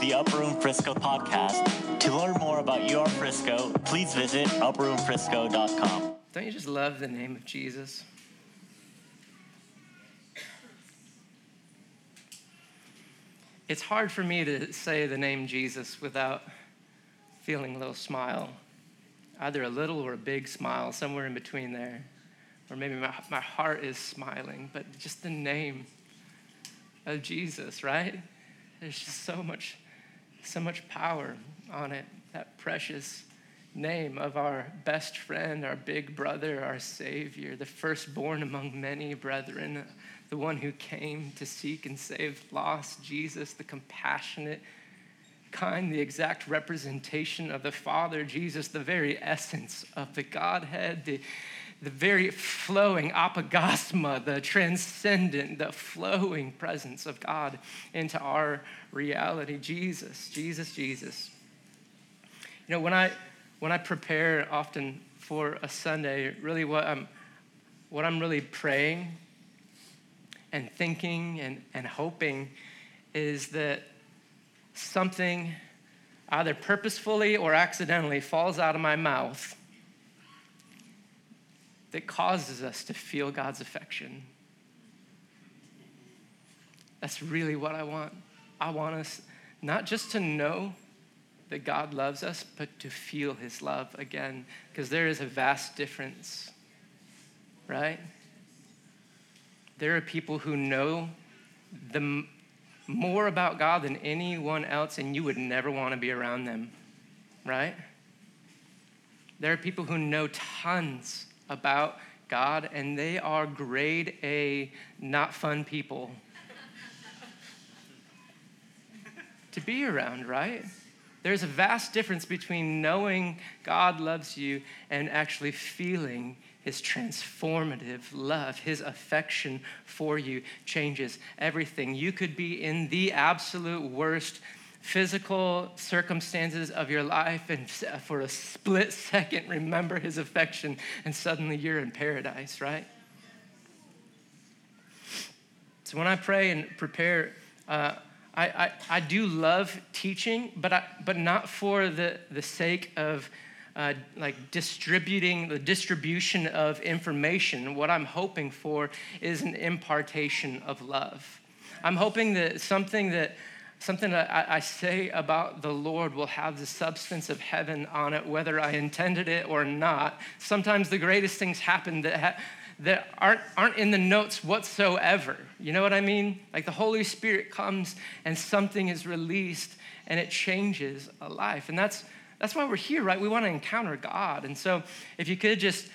the Upper Room Frisco podcast. To learn more about your Frisco, please visit upperroomfrisco.com. Don't you just love the name of Jesus? It's hard for me to say the name Jesus without feeling a little smile, either a little or a big smile, somewhere in between there. Or maybe my, my heart is smiling, but just the name of Jesus, right? There's just so much, so much power on it. That precious name of our best friend, our big brother, our Savior, the firstborn among many brethren, the one who came to seek and save lost, Jesus, the compassionate, kind, the exact representation of the Father, Jesus, the very essence of the Godhead, the, the very flowing apaugasma, the transcendent, the flowing presence of God into our reality. Jesus, Jesus, Jesus. You know, when I when I prepare often for a Sunday, really what I'm what I'm really praying and thinking and, and hoping is that something either purposefully or accidentally falls out of my mouth that causes us to feel God's affection. That's really what I want. I want us not just to know that God loves us, but to feel his love again, because there is a vast difference, right? There are people who know the more about God than anyone else, and you would never want to be around them, right? There are people who know tons about God, and they are grade A, not fun people to be around, right? There's a vast difference between knowing God loves you and actually feeling his transformative love, his affection for you changes everything. You could be in the absolute worst physical circumstances of your life and for a split second remember his affection and suddenly you're in paradise, right? So when I pray and prepare, uh, I, I, I do love teaching, but, I, but not for the, the sake of uh, like distributing the distribution of information. What I'm hoping for is an impartation of love. I'm hoping that something that something that I, I say about the Lord will have the substance of heaven on it, whether I intended it or not. Sometimes the greatest things happen that ha- that aren't, aren't in the notes whatsoever. You know what I mean? Like the Holy Spirit comes and something is released and it changes a life. And that's, that's why we're here, right? We want to encounter God. And so if you could just,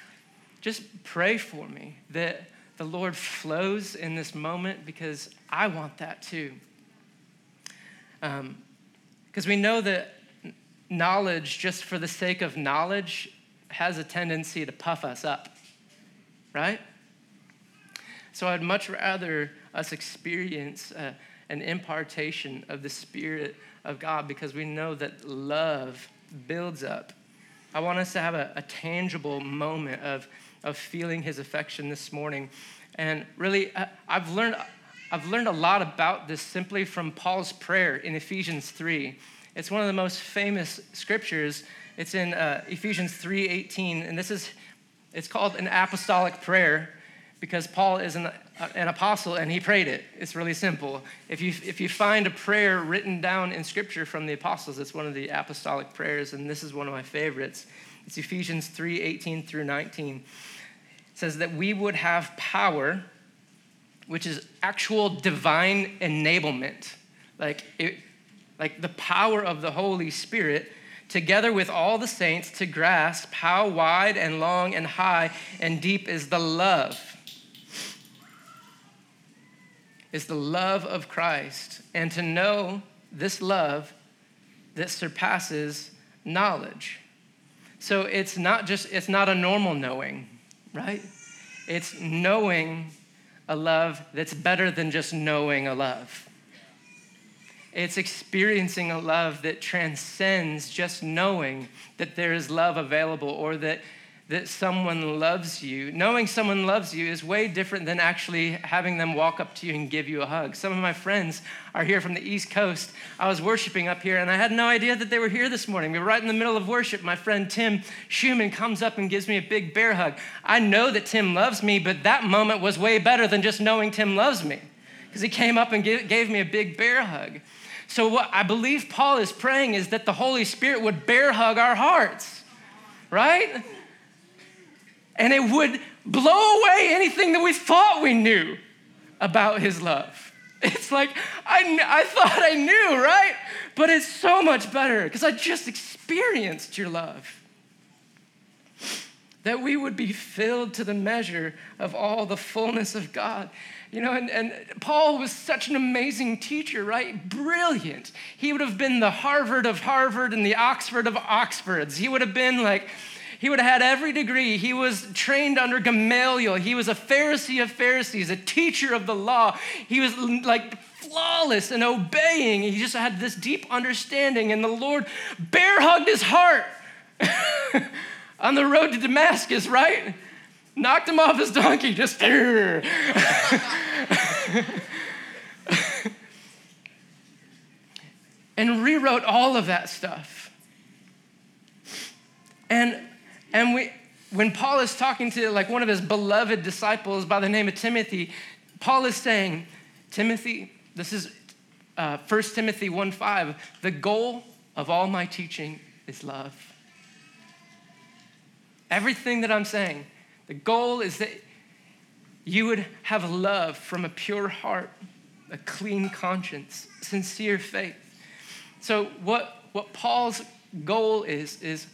just pray for me that the Lord flows in this moment because I want that too. Because um, we know that knowledge, just for the sake of knowledge, has a tendency to puff us up right? So I'd much rather us experience uh, an impartation of the Spirit of God because we know that love builds up. I want us to have a, a tangible moment of, of feeling His affection this morning. And really, uh, I've learned, I've learned a lot about this simply from Paul's prayer in Ephesians 3. It's one of the most famous scriptures. It's in uh, Ephesians 3:18, and this is it's called an apostolic prayer because Paul is an, an, apostle and he prayed it. It's really simple. If you, if you find a prayer written down in scripture from the apostles, it's one of the apostolic prayers, and this is one of my favorites. It's Ephesians 3 18 through 19. It says that we would have power, which is actual divine enablement. Like, it, like the power of the Holy Spirit together with all the saints, to grasp how wide and long and high and deep is the love. Is the love of Christ, and to know this love that surpasses knowledge. So it's not just, it's not a normal knowing, right? It's knowing a love that's better than just knowing a love. It's experiencing a love that transcends just knowing that there is love available or that, that someone loves you. Knowing someone loves you is way different than actually having them walk up to you and give you a hug. Some of my friends are here from the East Coast. I was worshiping up here and I had no idea that they were here this morning. We were right in the middle of worship. My friend Tim Schumann comes up and gives me a big bear hug. I know that Tim loves me, but that moment was way better than just knowing Tim loves me because he came up and gave me a big bear hug. So, what I believe Paul is praying is that the Holy Spirit would bear hug our hearts, right? And it would blow away anything that we thought we knew about his love. It's like, I, I thought I knew, right? But it's so much better because I just experienced your love. That we would be filled to the measure of all the fullness of God. You know, and, and Paul was such an amazing teacher, right? Brilliant. He would have been the Harvard of Harvard and the Oxford of Oxfords. He would have been like, he would have had every degree. He was trained under Gamaliel. He was a Pharisee of Pharisees, a teacher of the law. He was like flawless and obeying. He just had this deep understanding, and the Lord bear hugged his heart on the road to Damascus, right? Knocked him off his donkey, just. and rewrote all of that stuff. And and we, when Paul is talking to like one of his beloved disciples by the name of Timothy, Paul is saying, Timothy, this is uh, 1 Timothy 1 5, the goal of all my teaching is love. Everything that I'm saying, the goal is that you would have love from a pure heart, a clean conscience, sincere faith. So, what, what Paul's goal is, is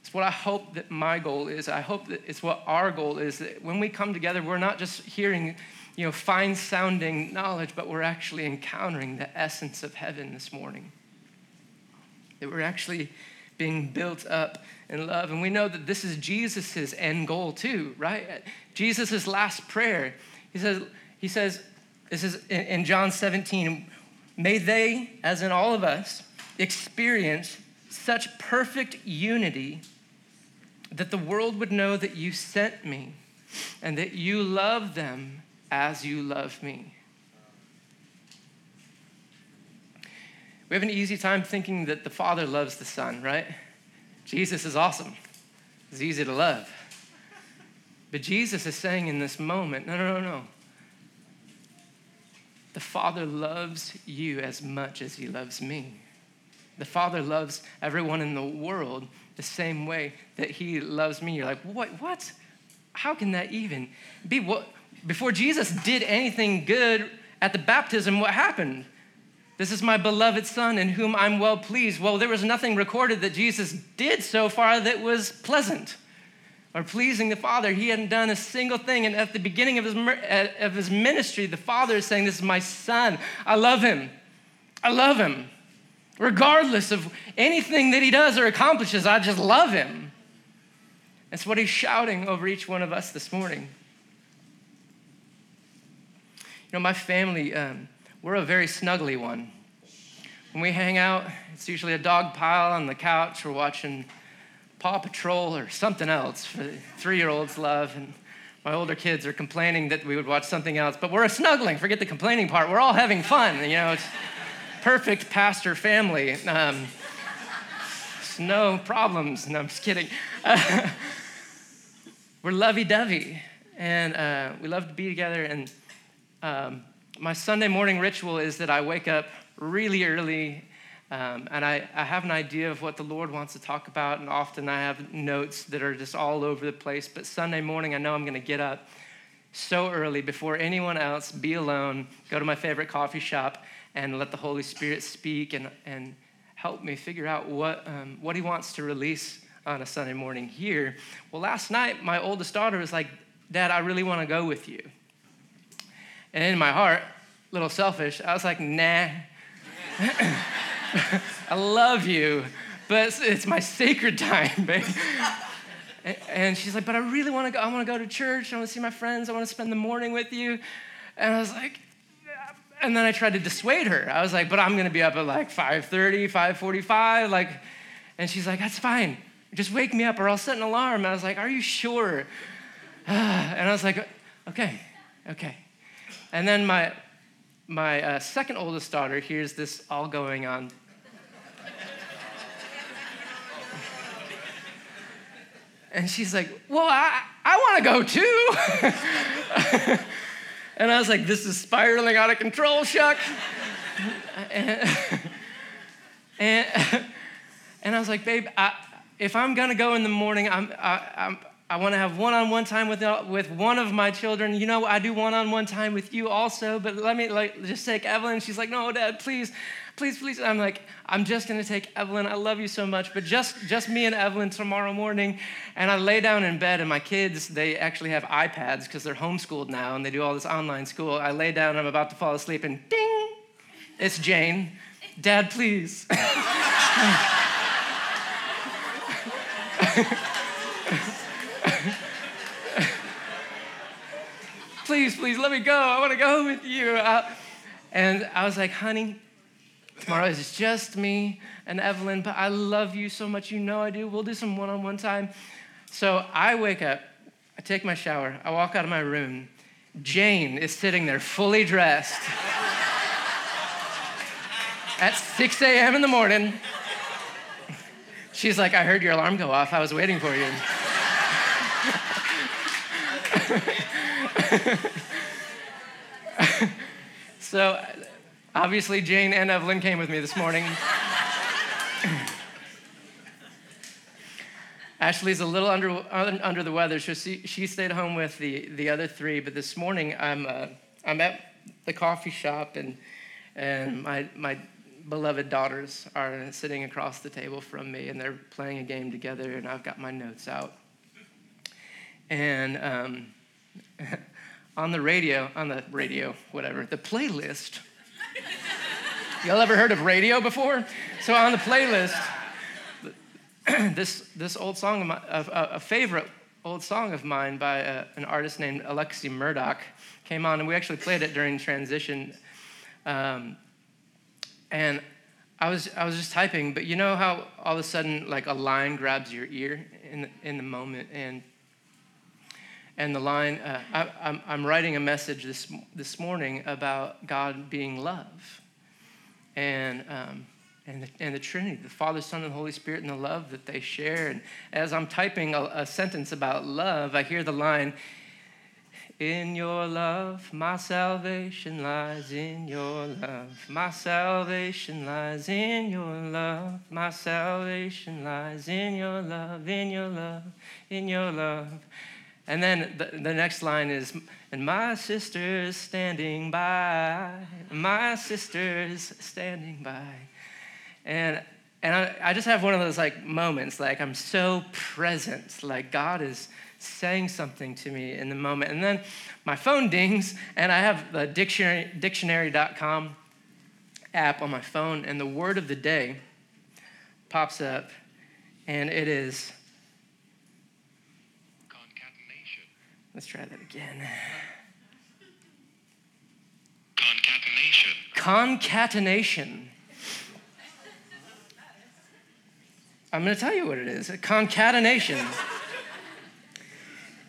it's what I hope that my goal is. I hope that it's what our goal is that when we come together, we're not just hearing, you know, fine sounding knowledge, but we're actually encountering the essence of heaven this morning. That we're actually being built up in love. And we know that this is Jesus' end goal too, right? Jesus' last prayer. He says, he says, this is in John 17, may they, as in all of us, experience such perfect unity that the world would know that you sent me and that you love them as you love me. We have an easy time thinking that the Father loves the Son, right? Jesus is awesome. He's easy to love. But Jesus is saying in this moment, no, no, no, no. The Father loves you as much as He loves me. The Father loves everyone in the world the same way that He loves me. You're like, what? What? How can that even be? What? Before Jesus did anything good at the baptism, what happened? This is my beloved Son in whom I'm well pleased. Well, there was nothing recorded that Jesus did so far that was pleasant or pleasing the Father. He hadn't done a single thing. And at the beginning of his, uh, of his ministry, the Father is saying, This is my Son. I love him. I love him. Regardless of anything that he does or accomplishes, I just love him. That's what he's shouting over each one of us this morning. You know, my family, um, we're a very snuggly one. When we hang out, it's usually a dog pile on the couch. We're watching Paw Patrol or something else for three year olds love. And my older kids are complaining that we would watch something else. But we're a snuggling. Forget the complaining part. We're all having fun. You know, perfect pastor family. Um, no problems. No, I'm just kidding. Uh, we're lovey dovey, and uh, we love to be together. And um, my Sunday morning ritual is that I wake up really early. Um, and I, I have an idea of what the Lord wants to talk about, and often I have notes that are just all over the place. But Sunday morning, I know I'm going to get up so early before anyone else, be alone, go to my favorite coffee shop, and let the Holy Spirit speak and, and help me figure out what, um, what He wants to release on a Sunday morning here. Well, last night, my oldest daughter was like, Dad, I really want to go with you. And in my heart, a little selfish, I was like, nah. I love you, but it's, it's my sacred time, babe. And she's like, but I really want to go. I want to go to church. I want to see my friends. I want to spend the morning with you. And I was like, and then I tried to dissuade her. I was like, but I'm gonna be up at like 5:30, 5:45, like, and she's like, that's fine. Just wake me up or I'll set an alarm. And I was like, Are you sure? and I was like, Okay, okay. And then my, my uh, second oldest daughter hears this all going on. and she's like, Well, I, I want to go too. and I was like, This is spiraling out of control, Chuck. and, and, and I was like, Babe, I, if I'm gonna go in the morning, I'm, I, I'm, I want to have one-on-one time with, with one of my children. You know, I do one-on-one time with you also, but let me like just take Evelyn. She's like, no, Dad, please, please, please. I'm like, I'm just gonna take Evelyn. I love you so much, but just just me and Evelyn tomorrow morning. And I lay down in bed, and my kids, they actually have iPads because they're homeschooled now, and they do all this online school. I lay down, I'm about to fall asleep, and ding, it's Jane. Dad, please. please, please, let me go. I want to go with you. Uh, and I was like, honey, tomorrow is just me and Evelyn, but I love you so much. You know I do. We'll do some one on one time. So I wake up, I take my shower, I walk out of my room. Jane is sitting there fully dressed at 6 a.m. in the morning. She's like, I heard your alarm go off. I was waiting for you. so obviously, Jane and Evelyn came with me this morning. Ashley's a little under, under the weather, so she, she stayed home with the, the other three. But this morning, I'm, uh, I'm at the coffee shop, and, and my, my beloved daughters are sitting across the table from me, and they're playing a game together, and I've got my notes out. And um, on the radio, on the radio, whatever, the playlist. Y'all ever heard of radio before? So on the playlist, this, this old song, of my, a, a favorite old song of mine by a, an artist named Alexi Murdoch came on, and we actually played it during transition. Um, and I was, I was just typing, but you know how all of a sudden, like a line grabs your ear in the, in the moment, and and the line, uh, I, am writing a message this, this morning about God being love and, um, and, the, and the Trinity, the Father, Son, and Holy Spirit, and the love that they share. And as I'm typing a, a sentence about love, I hear the line, in your love, my salvation lies in your love. My salvation lies in your love. My salvation lies in your love, in your love, in your love. And then the, the next line is, and my sister's standing by, my sister's standing by. And, and I, I just have one of those like moments, like I'm so present, like God is saying something to me in the moment. And then my phone dings, and I have the dictionary, dictionary.com app on my phone, and the word of the day pops up, and it is Let's try that again. Concatenation. Concatenation. I'm going to tell you what it is. Concatenation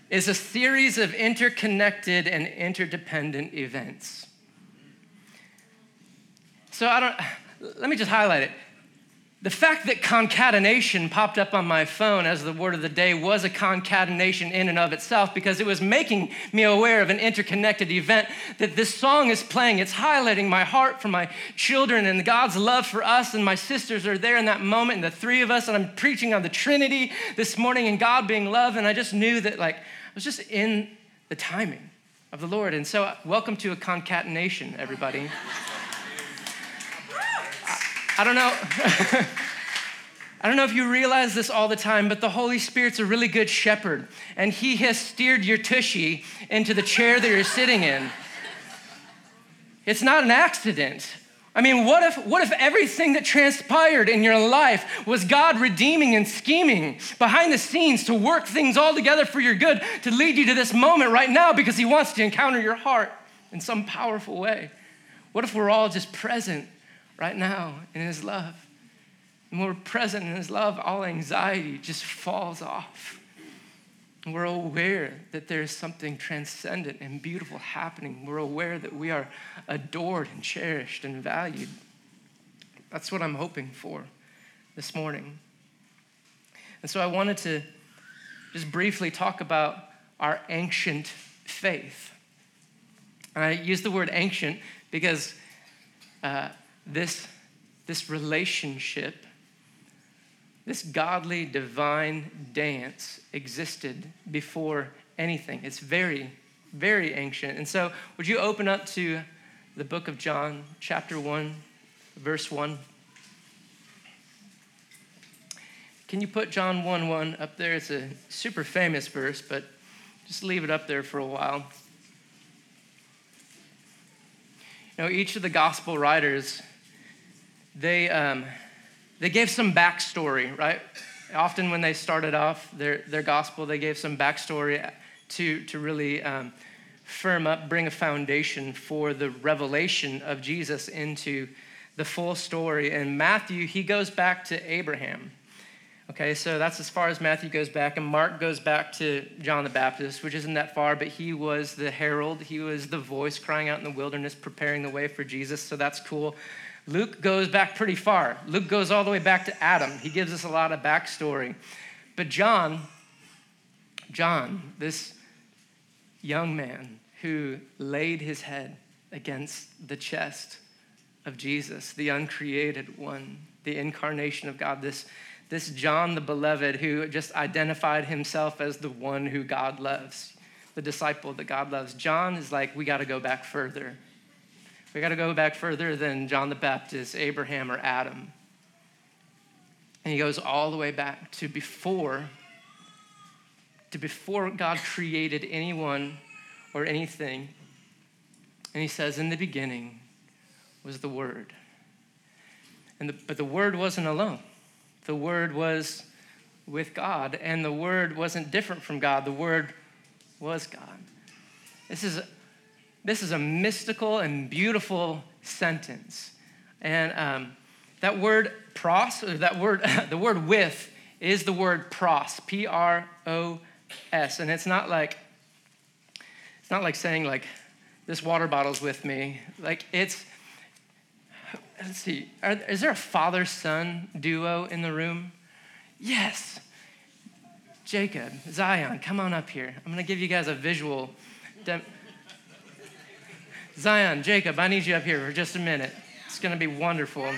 is a series of interconnected and interdependent events. So I don't, let me just highlight it. The fact that concatenation popped up on my phone as the word of the day was a concatenation in and of itself because it was making me aware of an interconnected event that this song is playing. It's highlighting my heart for my children and God's love for us, and my sisters are there in that moment, and the three of us, and I'm preaching on the Trinity this morning and God being love, and I just knew that, like, I was just in the timing of the Lord. And so, welcome to a concatenation, everybody. I don't know. I don't know if you realize this all the time, but the Holy Spirit's a really good shepherd, and He has steered your tushy into the chair that you're sitting in. It's not an accident. I mean, what if, what if everything that transpired in your life was God redeeming and scheming behind the scenes to work things all together for your good, to lead you to this moment right now because He wants to encounter your heart in some powerful way? What if we're all just present right now in His love. And we're present in His love, all anxiety just falls off. And we're aware that there's something transcendent and beautiful happening. We're aware that we are adored and cherished and valued. That's what I'm hoping for this morning. And so I wanted to just briefly talk about our ancient faith. And I use the word ancient because uh, this, this relationship, this godly, divine dance existed before anything. It's very, very ancient. And so, would you open up to the book of John, chapter 1, verse 1? Can you put John 1 1 up there? It's a super famous verse, but just leave it up there for a while. You know, each of the gospel writers, they, um, they gave some backstory, right? Often when they started off their, their gospel, they gave some backstory to, to really um, firm up, bring a foundation for the revelation of Jesus into the full story. And Matthew, he goes back to Abraham. Okay, so that's as far as Matthew goes back, and Mark goes back to John the Baptist, which isn't that far, but he was the herald. He was the voice crying out in the wilderness, preparing the way for Jesus, so that's cool. Luke goes back pretty far. Luke goes all the way back to Adam. He gives us a lot of backstory. But John, John, this young man who laid his head against the chest of Jesus, the uncreated one, the incarnation of God, this this John the Beloved who just identified himself as the one who God loves, the disciple that God loves. John is like, we got to go back further. We got to go back further than John the Baptist, Abraham, or Adam. And he goes all the way back to before to before God created anyone or anything. And he says, In the beginning was the Word. And the, but the Word wasn't alone. The Word was with God, and the Word wasn't different from God. The Word was God. This is, this is a mystical and beautiful sentence. And um, that word pros, or that word, the word with, is the word pros, P R O S. And it's not like, it's not like saying, like, this water bottle's with me. Like, it's, let's see, Are, is there a father son duo in the room? Yes. Jacob, Zion, come on up here. I'm going to give you guys a visual. Zion, Jacob, I need you up here for just a minute. It's going to be wonderful.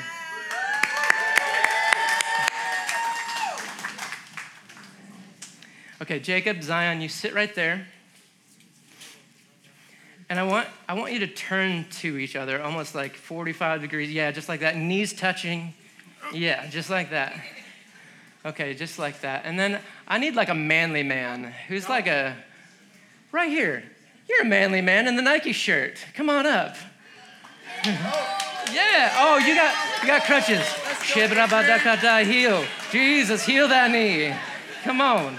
Okay, Jacob, Zion, you sit right there. And I want, I want you to turn to each other, almost like 45 degrees. Yeah, just like that. Knees touching. Yeah, just like that. Okay, just like that. And then I need like a manly man who's like a, right here. You're a manly man in the Nike shirt. Come on up. yeah. Oh, you got you got crutches. Heal. Jesus, heal that knee. Come on.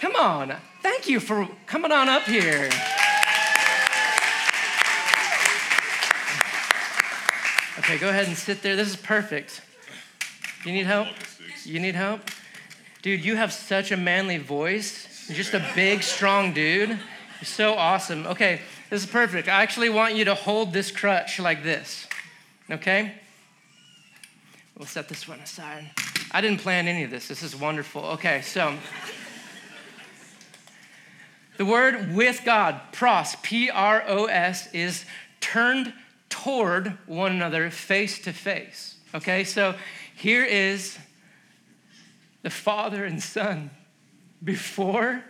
Come on. Thank you for coming on up here. Okay, go ahead and sit there. This is perfect. You need help? You need help? Dude, you have such a manly voice. You're just a big, strong dude. So awesome. Okay, this is perfect. I actually want you to hold this crutch like this. Okay? We'll set this one aside. I didn't plan any of this. This is wonderful. Okay, so the word with God, pros, P R O S, is turned toward one another face to face. Okay, so here is the Father and Son before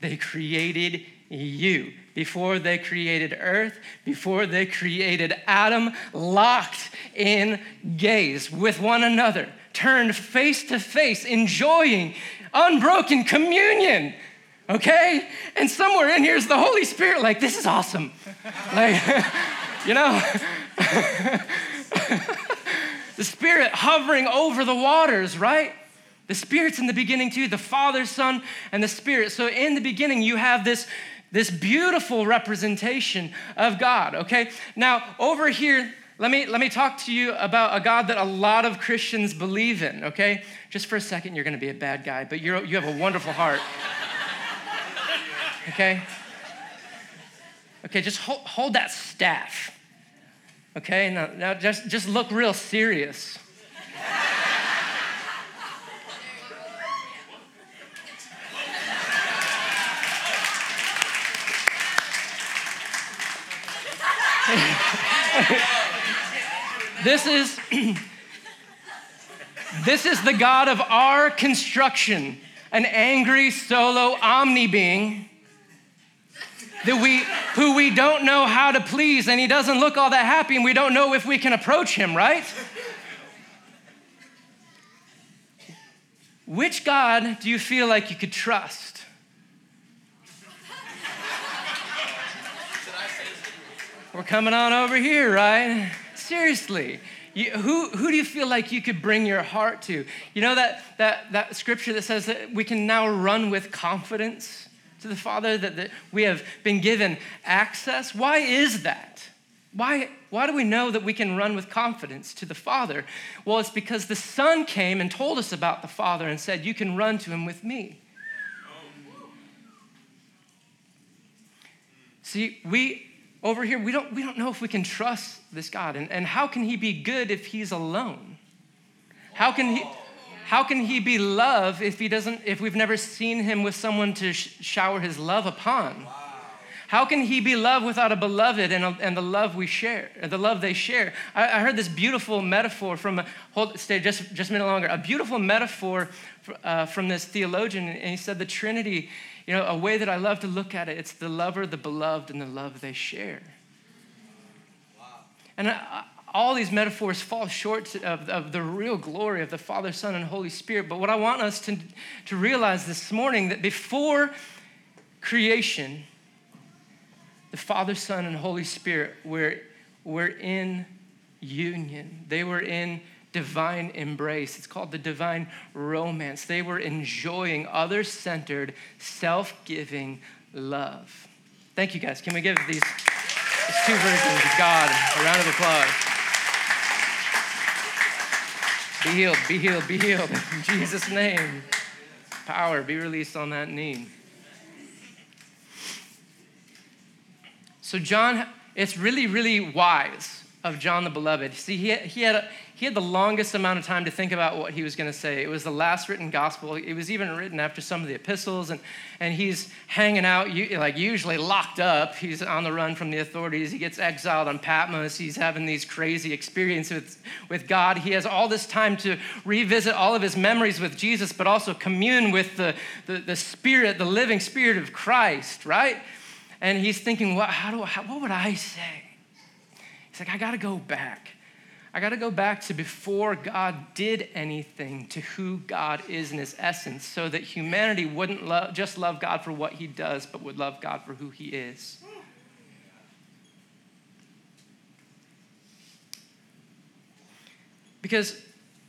they created you, before they created earth, before they created Adam, locked in gaze with one another, turned face to face, enjoying unbroken communion. Okay? And somewhere in here is the Holy Spirit, like, this is awesome. Like, you know? the Spirit hovering over the waters, right? The Spirit's in the beginning too, the Father, Son, and the Spirit. So in the beginning, you have this, this beautiful representation of God, okay? Now, over here, let me, let me talk to you about a God that a lot of Christians believe in, okay? Just for a second, you're gonna be a bad guy, but you're, you have a wonderful heart. Okay? Okay, just hold, hold that staff. Okay, now, now just, just look real serious. this is this is the God of our construction, an angry solo omni being that we who we don't know how to please and he doesn't look all that happy and we don't know if we can approach him, right? Which God do you feel like you could trust? We're coming on over here, right? Seriously. You, who, who do you feel like you could bring your heart to? You know that, that, that scripture that says that we can now run with confidence to the Father, that, that we have been given access? Why is that? Why, why do we know that we can run with confidence to the Father? Well, it's because the Son came and told us about the Father and said, You can run to him with me. See, we over here, we don't, we don't know if we can trust this God. And, and how can he be good if he's alone? How can he, how can he be love if he doesn't, if we've never seen him with someone to sh- shower his love upon? How can he be love without a beloved and, a, and the love we share, the love they share? I, I heard this beautiful metaphor from, hold, stay just, just a minute longer, a beautiful metaphor uh, from this theologian, and he said the Trinity you know, a way that I love to look at it, it's the lover, the beloved, and the love they share. Wow. And I, all these metaphors fall short of, of the real glory of the Father, Son, and Holy Spirit. But what I want us to, to realize this morning that before creation, the Father, Son, and Holy Spirit were, were in union. They were in divine embrace. It's called the divine romance. They were enjoying other centered, self giving love. Thank you guys. Can we give these, these two versions of God a round of applause? Be healed, be healed, be healed. In Jesus' name. Power be released on that knee. So, John, it's really, really wise of John the Beloved. See, he he had a, he had the longest amount of time to think about what he was going to say. It was the last written gospel. It was even written after some of the epistles, and, and he's hanging out, like usually locked up. He's on the run from the authorities. He gets exiled on Patmos. He's having these crazy experiences with, with God. He has all this time to revisit all of his memories with Jesus, but also commune with the, the, the Spirit, the living Spirit of Christ, right? And he's thinking, what, how do, how, what would I say? He's like, I got to go back. I got to go back to before God did anything to who God is in his essence so that humanity wouldn't just love God for what he does, but would love God for who he is. Because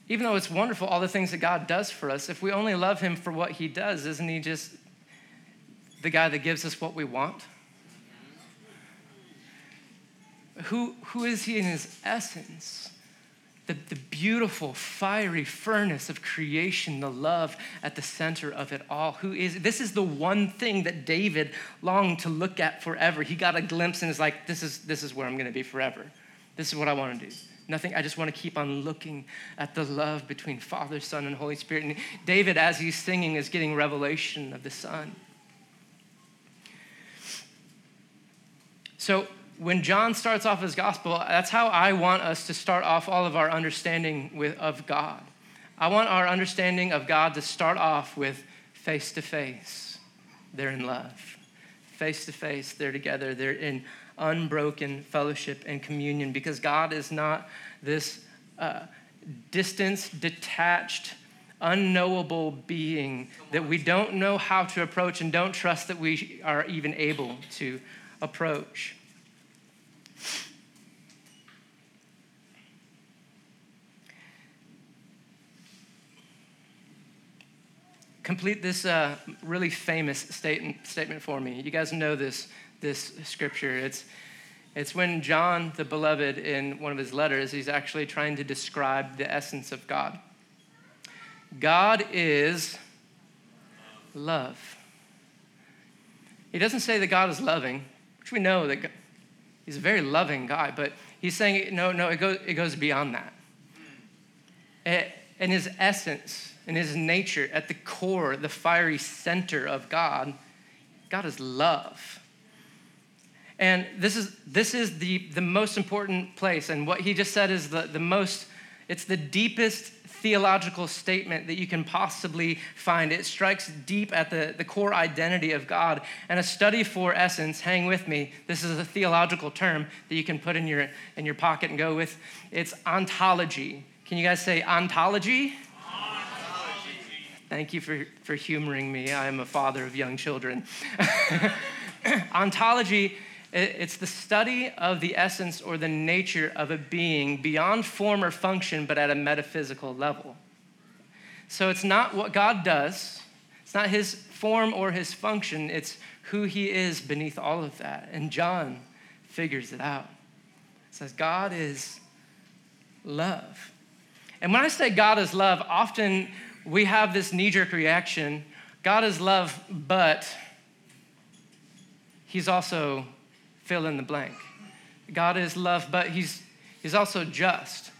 even though it's wonderful, all the things that God does for us, if we only love him for what he does, isn't he just the guy that gives us what we want? Who, who is he in his essence? The, the beautiful, fiery furnace of creation, the love at the center of it all. Who is this is the one thing that David longed to look at forever. He got a glimpse and is like, this is this is where I'm gonna be forever. This is what I want to do. Nothing, I just want to keep on looking at the love between Father, Son, and Holy Spirit. And David, as he's singing, is getting revelation of the Son. So when John starts off his gospel, that's how I want us to start off all of our understanding with, of God. I want our understanding of God to start off with face to face. They're in love. Face to face, they're together. They're in unbroken fellowship and communion because God is not this uh, distance, detached, unknowable being that we don't know how to approach and don't trust that we are even able to approach. Complete this uh, really famous statement, statement for me. You guys know this, this scripture. It's, It's when John, the beloved, in one of his letters, he's actually trying to describe the essence of God. God is love. He doesn't say that God is loving, which we know that God, he's a very loving guy, but he's saying, no, no, it goes, it goes beyond that. In his essence, in his nature, at the core, the fiery center of God, God is love. And this is, this is the, the most important place. And what he just said is the, the most, it's the deepest theological statement that you can possibly find. It strikes deep at the, the core identity of God. And a study for essence, hang with me, this is a theological term that you can put in your, in your pocket and go with. It's ontology. Can you guys say ontology? ontology. Thank you for, for humoring me. I am a father of young children. ontology it's the study of the essence or the nature of a being beyond form or function, but at a metaphysical level. So it's not what God does, it's not his form or his function, it's who he is beneath all of that. And John figures it out. It says, God is love. And when I say God is love, often we have this knee jerk reaction God is love, but he's also fill in the blank. God is love, but he's, he's also just.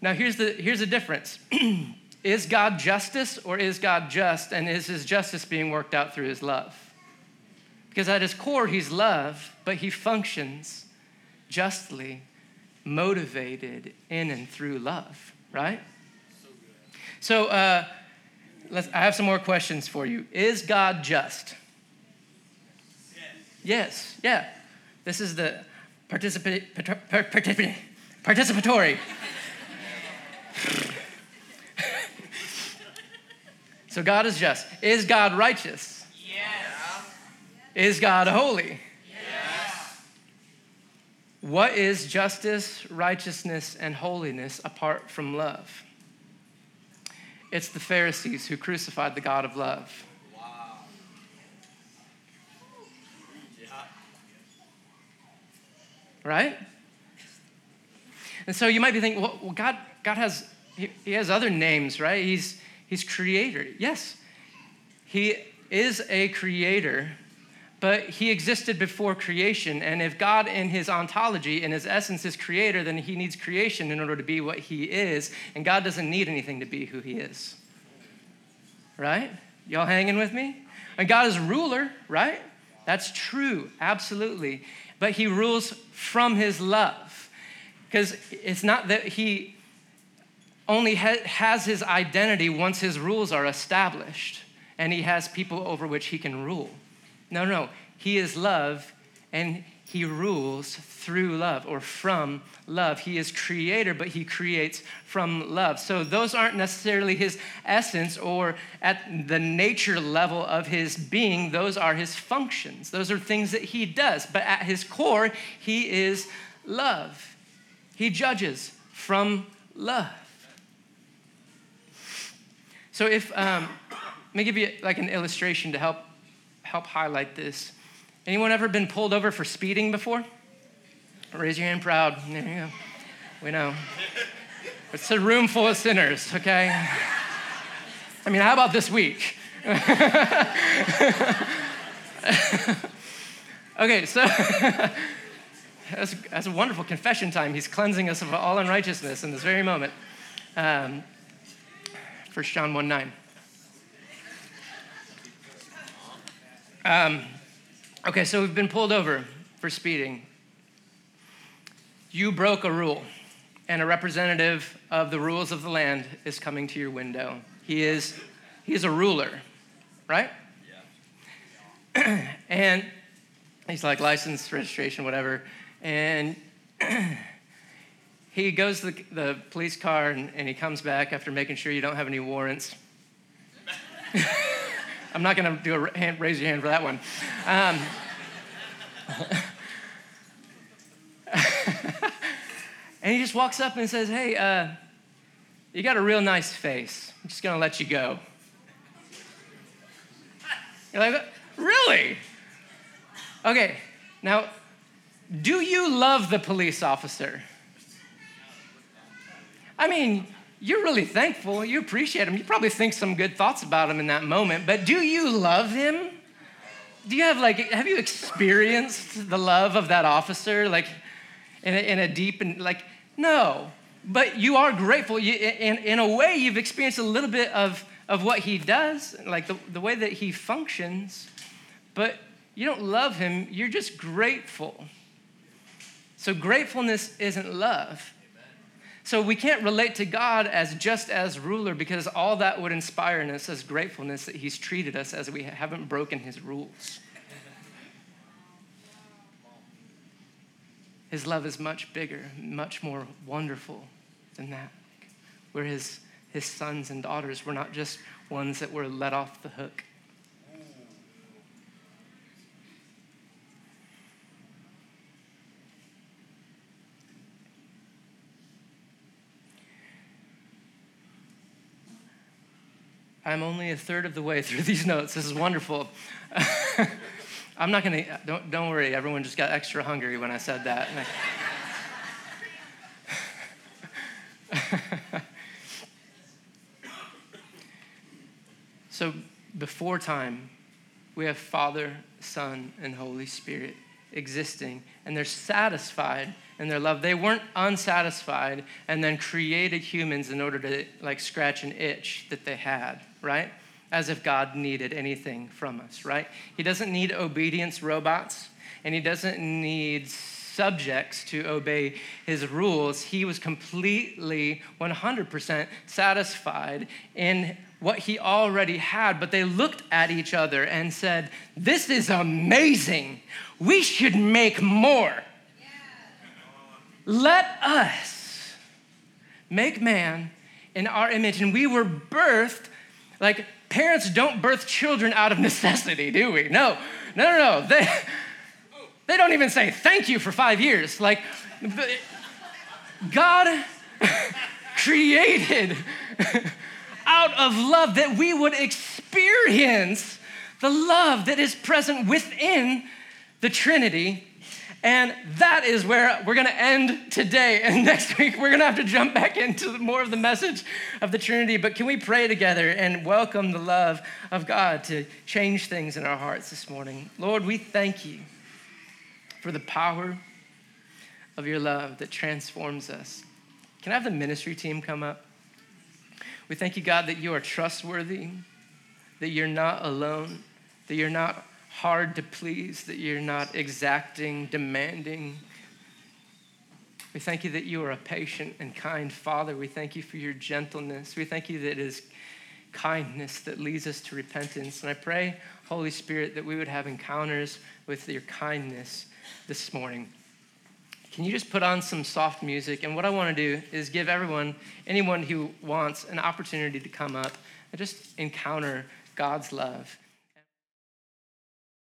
Now, here's the, here's the difference Is God justice or is God just? And is his justice being worked out through his love? Because at his core, he's love, but he functions justly, motivated in and through love, right? So, uh, let's, I have some more questions for you. Is God just? Yes, yes yeah. This is the participa- participatory. so God is just. Is God righteous? Yes. Is God holy? What is justice, righteousness, and holiness apart from love? It's the Pharisees who crucified the God of love. Wow! right? And so you might be thinking, well, God, God has, he, he has other names, right? He's, he's creator. Yes, he is a creator, but he existed before creation. And if God, in his ontology, in his essence, is creator, then he needs creation in order to be what he is. And God doesn't need anything to be who he is. Right? Y'all hanging with me? And God is ruler, right? That's true, absolutely but he rules from his love. Because it's not that he only ha- has his identity once his rules are established and he has people over which he can rule. No, no, he is love and he rules through love or from love. He is creator, but he creates from love. So those aren't necessarily his essence or at the nature level of his being. Those are his functions. Those are things that he does. But at his core, he is love. He judges from love. So if, um, let me give you like an illustration to help, help highlight this. Anyone ever been pulled over for speeding before? Raise your hand proud. There you go. We know. It's a room full of sinners, okay? I mean, how about this week? okay, so that's, that's a wonderful confession time. He's cleansing us of all unrighteousness in this very moment. Um, 1 John 1 9. Um, Okay, so we've been pulled over for speeding. You broke a rule, and a representative of the rules of the land is coming to your window. He is, he is a ruler, right? Yeah. and he's like license, registration, whatever. And he goes to the, the police car and, and he comes back after making sure you don't have any warrants. I'm not going to do a hand, raise your hand for that one. Um, and he just walks up and says, Hey, uh, you got a real nice face. I'm just going to let you go. You're like, Really? Okay, now, do you love the police officer? I mean, you're really thankful. You appreciate him. You probably think some good thoughts about him in that moment, but do you love him? Do you have like, have you experienced the love of that officer, like in a, in a deep and like, no, but you are grateful. You, in, in a way, you've experienced a little bit of, of what he does, like the, the way that he functions, but you don't love him, you're just grateful. So, gratefulness isn't love. So, we can't relate to God as just as ruler because all that would inspire in us is gratefulness that he's treated us as we haven't broken his rules. His love is much bigger, much more wonderful than that. We're his, his sons and daughters. We're not just ones that were let off the hook. I'm only a third of the way through these notes. This is wonderful. I'm not gonna, don't, don't worry, everyone just got extra hungry when I said that. so before time, we have Father, Son, and Holy Spirit existing, and they're satisfied in their love. They weren't unsatisfied and then created humans in order to like scratch an itch that they had, right? As if God needed anything from us, right? He doesn't need obedience robots, and he doesn't need subjects to obey his rules. He was completely 100% satisfied in what he already had, but they looked at each other and said, This is amazing. We should make more. Let us make man in our image. And we were birthed, like parents don't birth children out of necessity, do we? No, no, no, no. They, they don't even say thank you for five years. Like, God created out of love that we would experience the love that is present within the Trinity. And that is where we're going to end today. And next week, we're going to have to jump back into more of the message of the Trinity. But can we pray together and welcome the love of God to change things in our hearts this morning? Lord, we thank you for the power of your love that transforms us. Can I have the ministry team come up? We thank you, God, that you are trustworthy, that you're not alone, that you're not hard to please, that you're not exacting, demanding. We thank you that you are a patient and kind Father. We thank you for your gentleness. We thank you that it is kindness that leads us to repentance. And I pray, Holy Spirit, that we would have encounters with your kindness this morning. Can you just put on some soft music? And what I want to do is give everyone, anyone who wants, an opportunity to come up and just encounter God's love